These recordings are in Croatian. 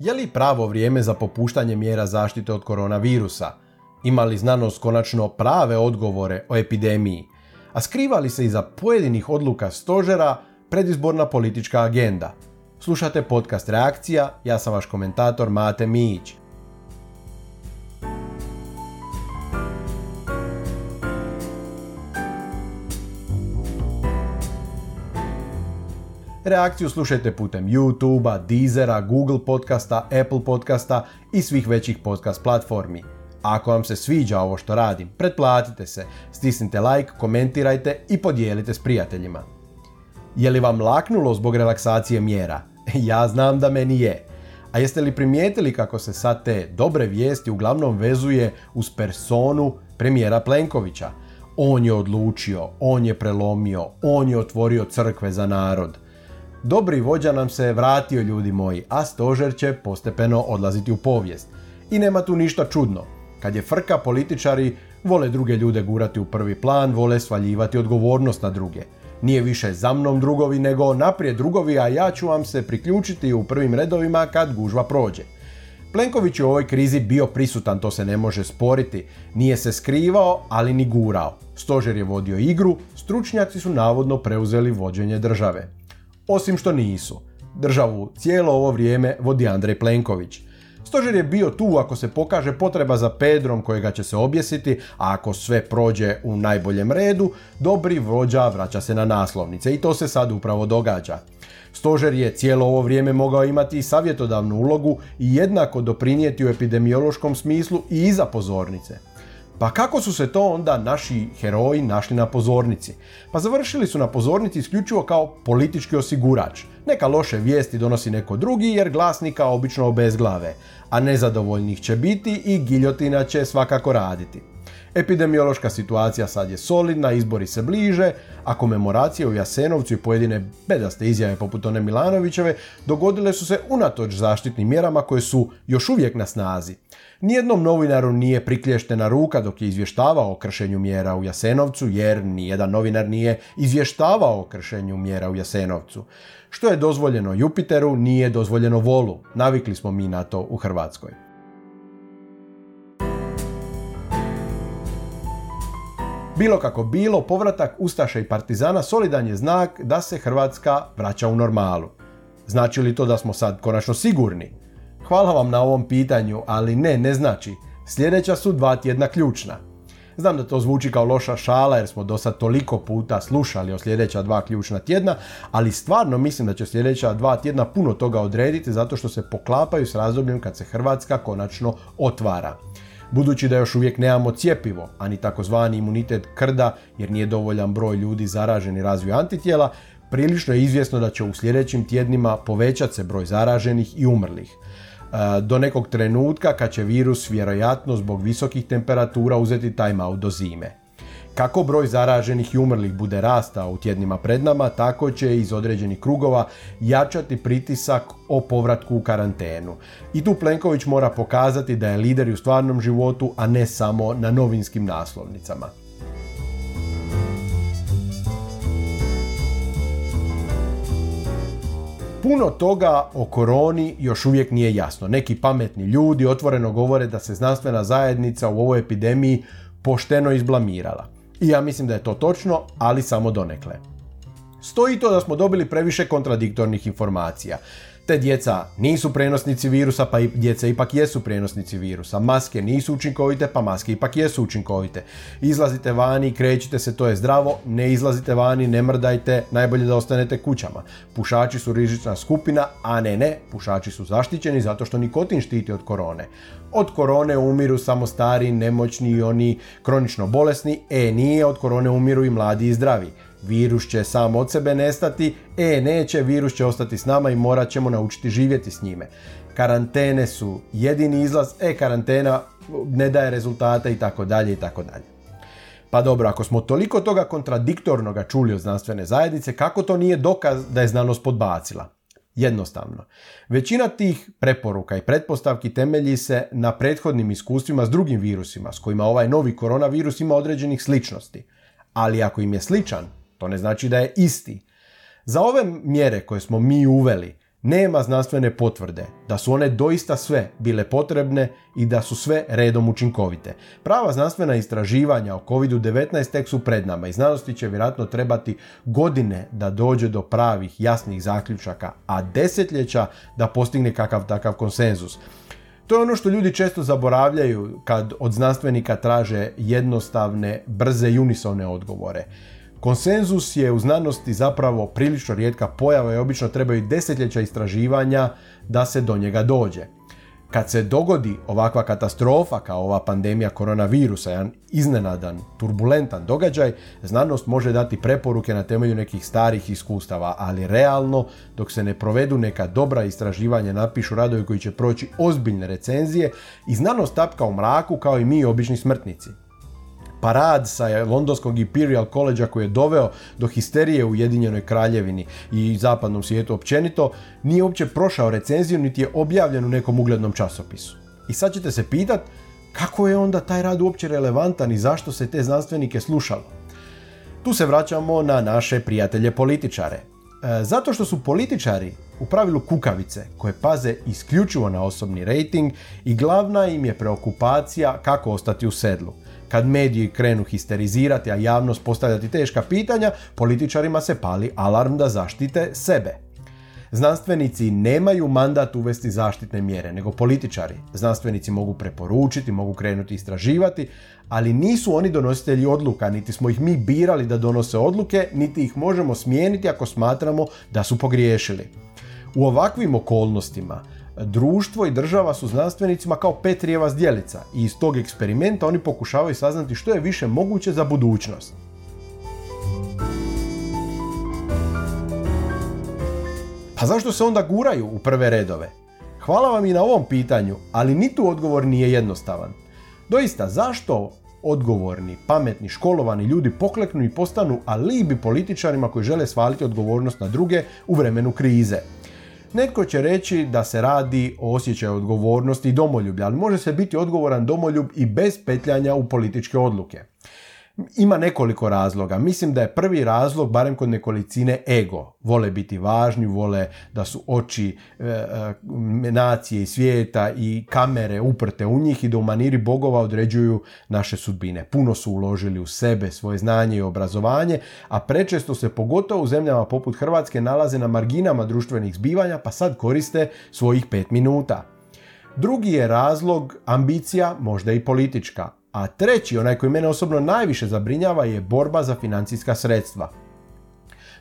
Je li pravo vrijeme za popuštanje mjera zaštite od koronavirusa? Ima li znanost konačno prave odgovore o epidemiji? A skriva li se iza pojedinih odluka stožera predizborna politička agenda? Slušate podcast Reakcija, ja sam vaš komentator Mate Mijić. Reakciju slušajte putem YouTube-a, Deezera, Google podcasta, Apple podcasta i svih većih podcast platformi. Ako vam se sviđa ovo što radim, pretplatite se, stisnite like, komentirajte i podijelite s prijateljima. Je li vam laknulo zbog relaksacije mjera? Ja znam da meni je. A jeste li primijetili kako se sad te dobre vijesti uglavnom vezuje uz personu premijera Plenkovića? On je odlučio, on je prelomio, on je otvorio crkve za narod – Dobri vođa nam se vratio ljudi moji, a stožer će postepeno odlaziti u povijest. I nema tu ništa čudno. Kad je frka, političari vole druge ljude gurati u prvi plan, vole svaljivati odgovornost na druge. Nije više za mnom drugovi, nego naprijed drugovi, a ja ću vam se priključiti u prvim redovima kad gužva prođe. Plenković je u ovoj krizi bio prisutan, to se ne može sporiti. Nije se skrivao, ali ni gurao. Stožer je vodio igru, stručnjaci su navodno preuzeli vođenje države osim što nisu. Državu cijelo ovo vrijeme vodi Andrej Plenković. Stožer je bio tu ako se pokaže potreba za Pedrom kojega će se objesiti, a ako sve prođe u najboljem redu, dobri vođa vraća se na naslovnice i to se sad upravo događa. Stožer je cijelo ovo vrijeme mogao imati i savjetodavnu ulogu i jednako doprinijeti u epidemiološkom smislu i iza pozornice. Pa kako su se to onda naši heroji našli na pozornici? Pa završili su na pozornici isključivo kao politički osigurač. Neka loše vijesti donosi neko drugi jer glasnika obično obezglave, a nezadovoljnih će biti i giljotina će svakako raditi. Epidemiološka situacija sad je solidna, izbori se bliže, a komemoracije u Jasenovcu i pojedine bedaste izjave poput one Milanovićeve dogodile su se unatoč zaštitnim mjerama koje su još uvijek na snazi. Nijednom novinaru nije priklješten ruka dok je izvještavao o kršenju mjera u Jasenovcu, jer nijedan novinar nije izvještavao o kršenju mjera u Jasenovcu. Što je dozvoljeno Jupiteru, nije dozvoljeno Volu. Navikli smo mi na to u Hrvatskoj. Bilo kako bilo, povratak Ustaša i Partizana solidan je znak da se Hrvatska vraća u normalu. Znači li to da smo sad konačno sigurni? Hvala vam na ovom pitanju, ali ne, ne znači. Sljedeća su dva tjedna ključna. Znam da to zvuči kao loša šala jer smo do sad toliko puta slušali o sljedeća dva ključna tjedna, ali stvarno mislim da će sljedeća dva tjedna puno toga odrediti zato što se poklapaju s razdobljem kad se Hrvatska konačno otvara. Budući da još uvijek nemamo cjepivo, ani takozvani imunitet krda jer nije dovoljan broj ljudi zaraženi i razviju antitijela, prilično je izvjesno da će u sljedećim tjednima povećati se broj zaraženih i umrlih. E, do nekog trenutka kad će virus vjerojatno zbog visokih temperatura uzeti time out do zime. Kako broj zaraženih i umrlih bude rastao u tjednima pred nama, tako će iz određenih krugova jačati pritisak o povratku u karantenu. I tu Plenković mora pokazati da je lider u stvarnom životu, a ne samo na novinskim naslovnicama. Puno toga o koroni još uvijek nije jasno. Neki pametni ljudi otvoreno govore da se znanstvena zajednica u ovoj epidemiji pošteno izblamirala. I ja mislim da je to točno, ali samo donekle. Stoji to da smo dobili previše kontradiktornih informacija. Te djeca nisu prenosnici virusa, pa djeca ipak jesu prenosnici virusa. Maske nisu učinkovite, pa maske ipak jesu učinkovite. Izlazite vani, krećite se, to je zdravo. Ne izlazite vani, ne mrdajte, najbolje da ostanete kućama. Pušači su rizična skupina, a ne ne, pušači su zaštićeni zato što nikotin štiti od korone. Od korone umiru samo stari, nemoćni i oni kronično bolesni, e nije, od korone umiru i mladi i zdravi virus će sam od sebe nestati, e neće, virus će ostati s nama i morat ćemo naučiti živjeti s njime. Karantene su jedini izlaz, e karantena ne daje rezultata i tako dalje i tako dalje. Pa dobro, ako smo toliko toga kontradiktornoga čuli od znanstvene zajednice, kako to nije dokaz da je znanost podbacila? Jednostavno. Većina tih preporuka i pretpostavki temelji se na prethodnim iskustvima s drugim virusima s kojima ovaj novi koronavirus ima određenih sličnosti. Ali ako im je sličan, to ne znači da je isti. Za ove mjere koje smo mi uveli Nema znanstvene potvrde da su one doista sve bile potrebne i da su sve redom učinkovite. Prava znanstvena istraživanja o COVID-19 tek su pred nama i znanosti će vjerojatno trebati godine da dođe do pravih, jasnih zaključaka, a desetljeća da postigne kakav takav konsenzus. To je ono što ljudi često zaboravljaju kad od znanstvenika traže jednostavne, brze i unisone odgovore. Konsenzus je u znanosti zapravo prilično rijetka pojava i obično trebaju desetljeća istraživanja da se do njega dođe. Kad se dogodi ovakva katastrofa kao ova pandemija koronavirusa, jedan iznenadan, turbulentan događaj, znanost može dati preporuke na temelju nekih starih iskustava, ali realno, dok se ne provedu neka dobra istraživanja, napišu radovi koji će proći ozbiljne recenzije i znanost tapka u mraku kao i mi obični smrtnici parad sa londonskog Imperial College koji je doveo do histerije u Ujedinjenoj kraljevini i zapadnom svijetu općenito, nije uopće prošao recenziju niti je objavljen u nekom uglednom časopisu. I sad ćete se pitat kako je onda taj rad uopće relevantan i zašto se te znanstvenike slušalo. Tu se vraćamo na naše prijatelje političare. E, zato što su političari u pravilu kukavice koje paze isključivo na osobni rating i glavna im je preokupacija kako ostati u sedlu. Kad mediji krenu histerizirati, a javnost postavljati teška pitanja, političarima se pali alarm da zaštite sebe. Znanstvenici nemaju mandat uvesti zaštitne mjere, nego političari. Znanstvenici mogu preporučiti, mogu krenuti istraživati, ali nisu oni donositelji odluka, niti smo ih mi birali da donose odluke, niti ih možemo smijeniti ako smatramo da su pogriješili. U ovakvim okolnostima društvo i država su znanstvenicima kao Petrijeva zdjelica i iz tog eksperimenta oni pokušavaju saznati što je više moguće za budućnost. Pa zašto se onda guraju u prve redove? Hvala vam i na ovom pitanju, ali ni tu odgovor nije jednostavan. Doista, zašto odgovorni, pametni, školovani ljudi pokleknu i postanu alibi političarima koji žele svaliti odgovornost na druge u vremenu krize? Netko će reći da se radi o osjećaju odgovornosti i domoljublja, ali može se biti odgovoran domoljub i bez petljanja u političke odluke. Ima nekoliko razloga. Mislim da je prvi razlog, barem kod nekolicine, ego. Vole biti važni, vole da su oči e, e, nacije i svijeta i kamere uprte u njih i da u maniri bogova određuju naše sudbine. Puno su uložili u sebe, svoje znanje i obrazovanje, a prečesto se pogotovo u zemljama poput Hrvatske nalaze na marginama društvenih zbivanja, pa sad koriste svojih pet minuta. Drugi je razlog ambicija, možda i politička. A treći, onaj koji mene osobno najviše zabrinjava, je borba za financijska sredstva.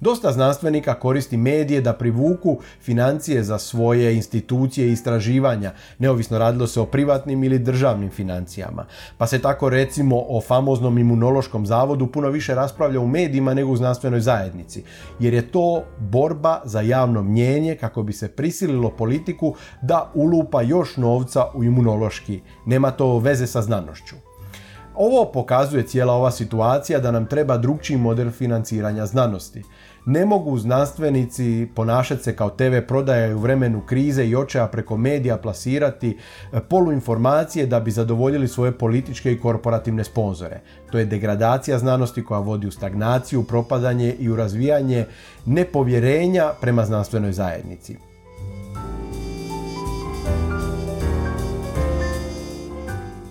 Dosta znanstvenika koristi medije da privuku financije za svoje institucije i istraživanja, neovisno radilo se o privatnim ili državnim financijama. Pa se tako recimo o famoznom imunološkom zavodu puno više raspravlja u medijima nego u znanstvenoj zajednici, jer je to borba za javno mnjenje kako bi se prisililo politiku da ulupa još novca u imunološki. Nema to veze sa znanošću. Ovo pokazuje cijela ova situacija da nam treba drugčiji model financiranja znanosti. Ne mogu znanstvenici ponašati se kao TV prodaje u vremenu krize i očaja preko medija plasirati e, poluinformacije da bi zadovoljili svoje političke i korporativne sponzore. To je degradacija znanosti koja vodi u stagnaciju, propadanje i u razvijanje nepovjerenja prema znanstvenoj zajednici.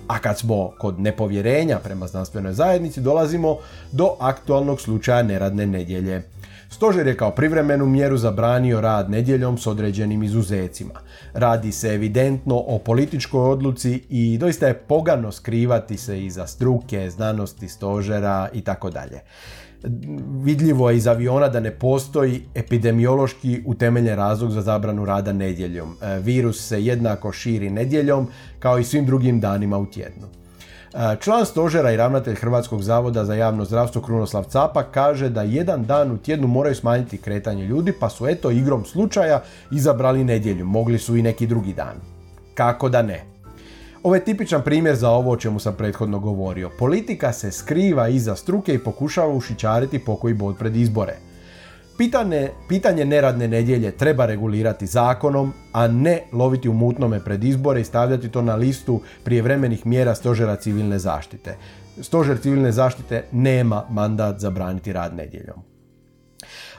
A kad smo kod nepovjerenja prema znanstvenoj zajednici dolazimo do aktualnog slučaja neradne nedjelje. Stožer je kao privremenu mjeru zabranio rad nedjeljom s određenim izuzecima. Radi se evidentno o političkoj odluci i doista je pogano skrivati se iza struke, znanosti, stožera i tako dalje vidljivo je iz aviona da ne postoji epidemiološki utemeljen razlog za zabranu rada nedjeljom. E, virus se jednako širi nedjeljom kao i svim drugim danima u tjednu. E, član stožera i ravnatelj Hrvatskog zavoda za javno zdravstvo Krunoslav Capak kaže da jedan dan u tjednu moraju smanjiti kretanje ljudi pa su eto igrom slučaja izabrali nedjelju. Mogli su i neki drugi dan. Kako da ne? Ovo je tipičan primjer za ovo o čemu sam prethodno govorio. Politika se skriva iza struke i pokušava ušičariti pokoji bod pred izbore. Pitanje, pitanje neradne nedjelje treba regulirati zakonom, a ne loviti u mutnome pred izbore i stavljati to na listu prijevremenih mjera Stožera civilne zaštite. Stožer civilne zaštite nema mandat zabraniti rad nedjeljom.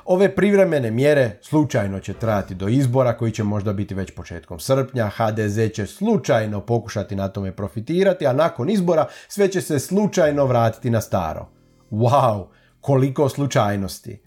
Ove privremene mjere slučajno će trajati do izbora koji će možda biti već početkom srpnja. HDZ će slučajno pokušati na tome profitirati, a nakon izbora sve će se slučajno vratiti na staro. Wow, koliko slučajnosti.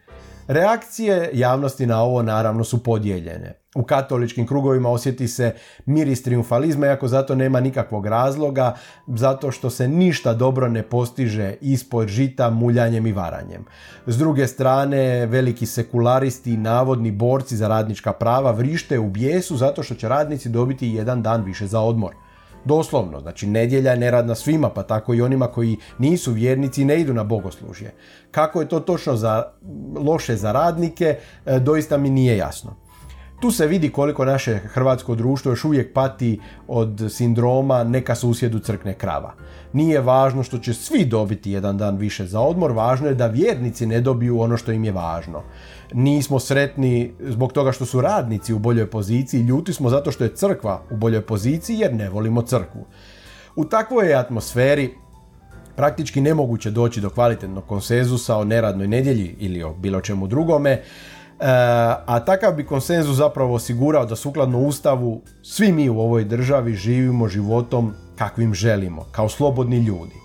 Reakcije javnosti na ovo naravno su podijeljene. U katoličkim krugovima osjeti se miris triumfalizma, iako zato nema nikakvog razloga, zato što se ništa dobro ne postiže ispod žita muljanjem i varanjem. S druge strane, veliki sekularisti i navodni borci za radnička prava vrište u bijesu zato što će radnici dobiti jedan dan više za odmor. Doslovno, znači nedjelja je neradna svima, pa tako i onima koji nisu vjernici i ne idu na bogoslužje. Kako je to točno za, loše za radnike, e, doista mi nije jasno. Tu se vidi koliko naše hrvatsko društvo još uvijek pati od sindroma neka susjedu crkne krava. Nije važno što će svi dobiti jedan dan više za odmor, važno je da vjernici ne dobiju ono što im je važno. Nismo sretni zbog toga što su radnici u boljoj poziciji, ljuti smo zato što je crkva u boljoj poziciji jer ne volimo crkvu. U takvoj je atmosferi praktički nemoguće doći do kvalitetnog konsenzusa o neradnoj nedjelji ili o bilo čemu drugome a takav bi konsenzus zapravo osigurao da sukladno Ustavu svi mi u ovoj državi živimo životom kakvim želimo, kao slobodni ljudi.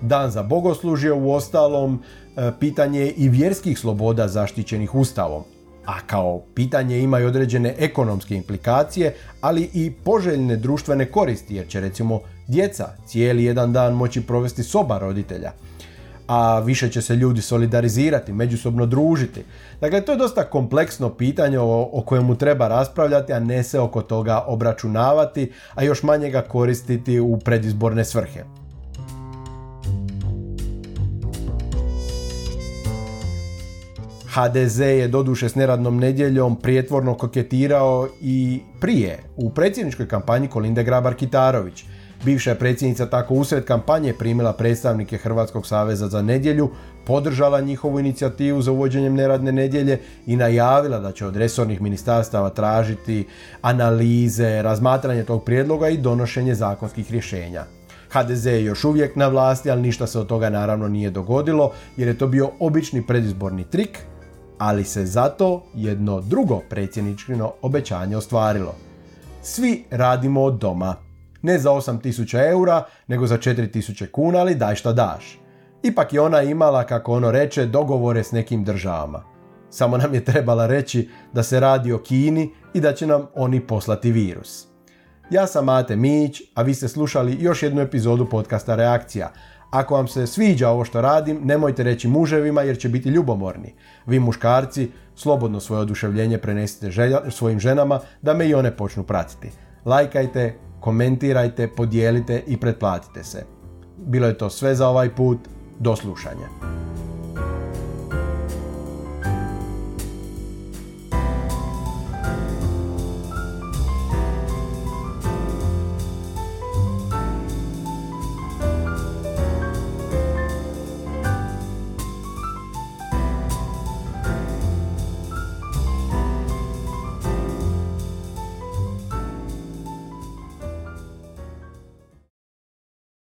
Dan za bogoslužje u ostalom e, pitanje i vjerskih sloboda zaštićenih Ustavom, a kao pitanje ima i određene ekonomske implikacije, ali i poželjne društvene koristi, jer će recimo djeca cijeli jedan dan moći provesti soba roditelja a više će se ljudi solidarizirati, međusobno družiti. Dakle, to je dosta kompleksno pitanje o, o kojemu treba raspravljati, a ne se oko toga obračunavati, a još manje ga koristiti u predizborne svrhe. HDZ je doduše s neradnom nedjeljom prijetvorno koketirao i prije u predsjedničkoj kampanji Kolinde Grabar-Kitarović. Bivša je predsjednica tako usred kampanje primila predstavnike Hrvatskog saveza za nedjelju, podržala njihovu inicijativu za uvođenjem neradne nedjelje i najavila da će od resornih ministarstava tražiti analize, razmatranje tog prijedloga i donošenje zakonskih rješenja. HDZ je još uvijek na vlasti, ali ništa se od toga naravno nije dogodilo jer je to bio obični predizborni trik, ali se zato jedno drugo predsjedničkino obećanje ostvarilo. Svi radimo od doma ne za 8000 eura, nego za 4000 kuna, ali daj šta daš. Ipak je ona imala, kako ono reče, dogovore s nekim državama. Samo nam je trebala reći da se radi o Kini i da će nam oni poslati virus. Ja sam Mate Mić, a vi ste slušali još jednu epizodu podcasta Reakcija. Ako vam se sviđa ovo što radim, nemojte reći muževima jer će biti ljubomorni. Vi muškarci, slobodno svoje oduševljenje prenesite svojim ženama da me i one počnu pratiti. Lajkajte, komentirajte, podijelite i pretplatite se. Bilo je to sve za ovaj put, do slušanja.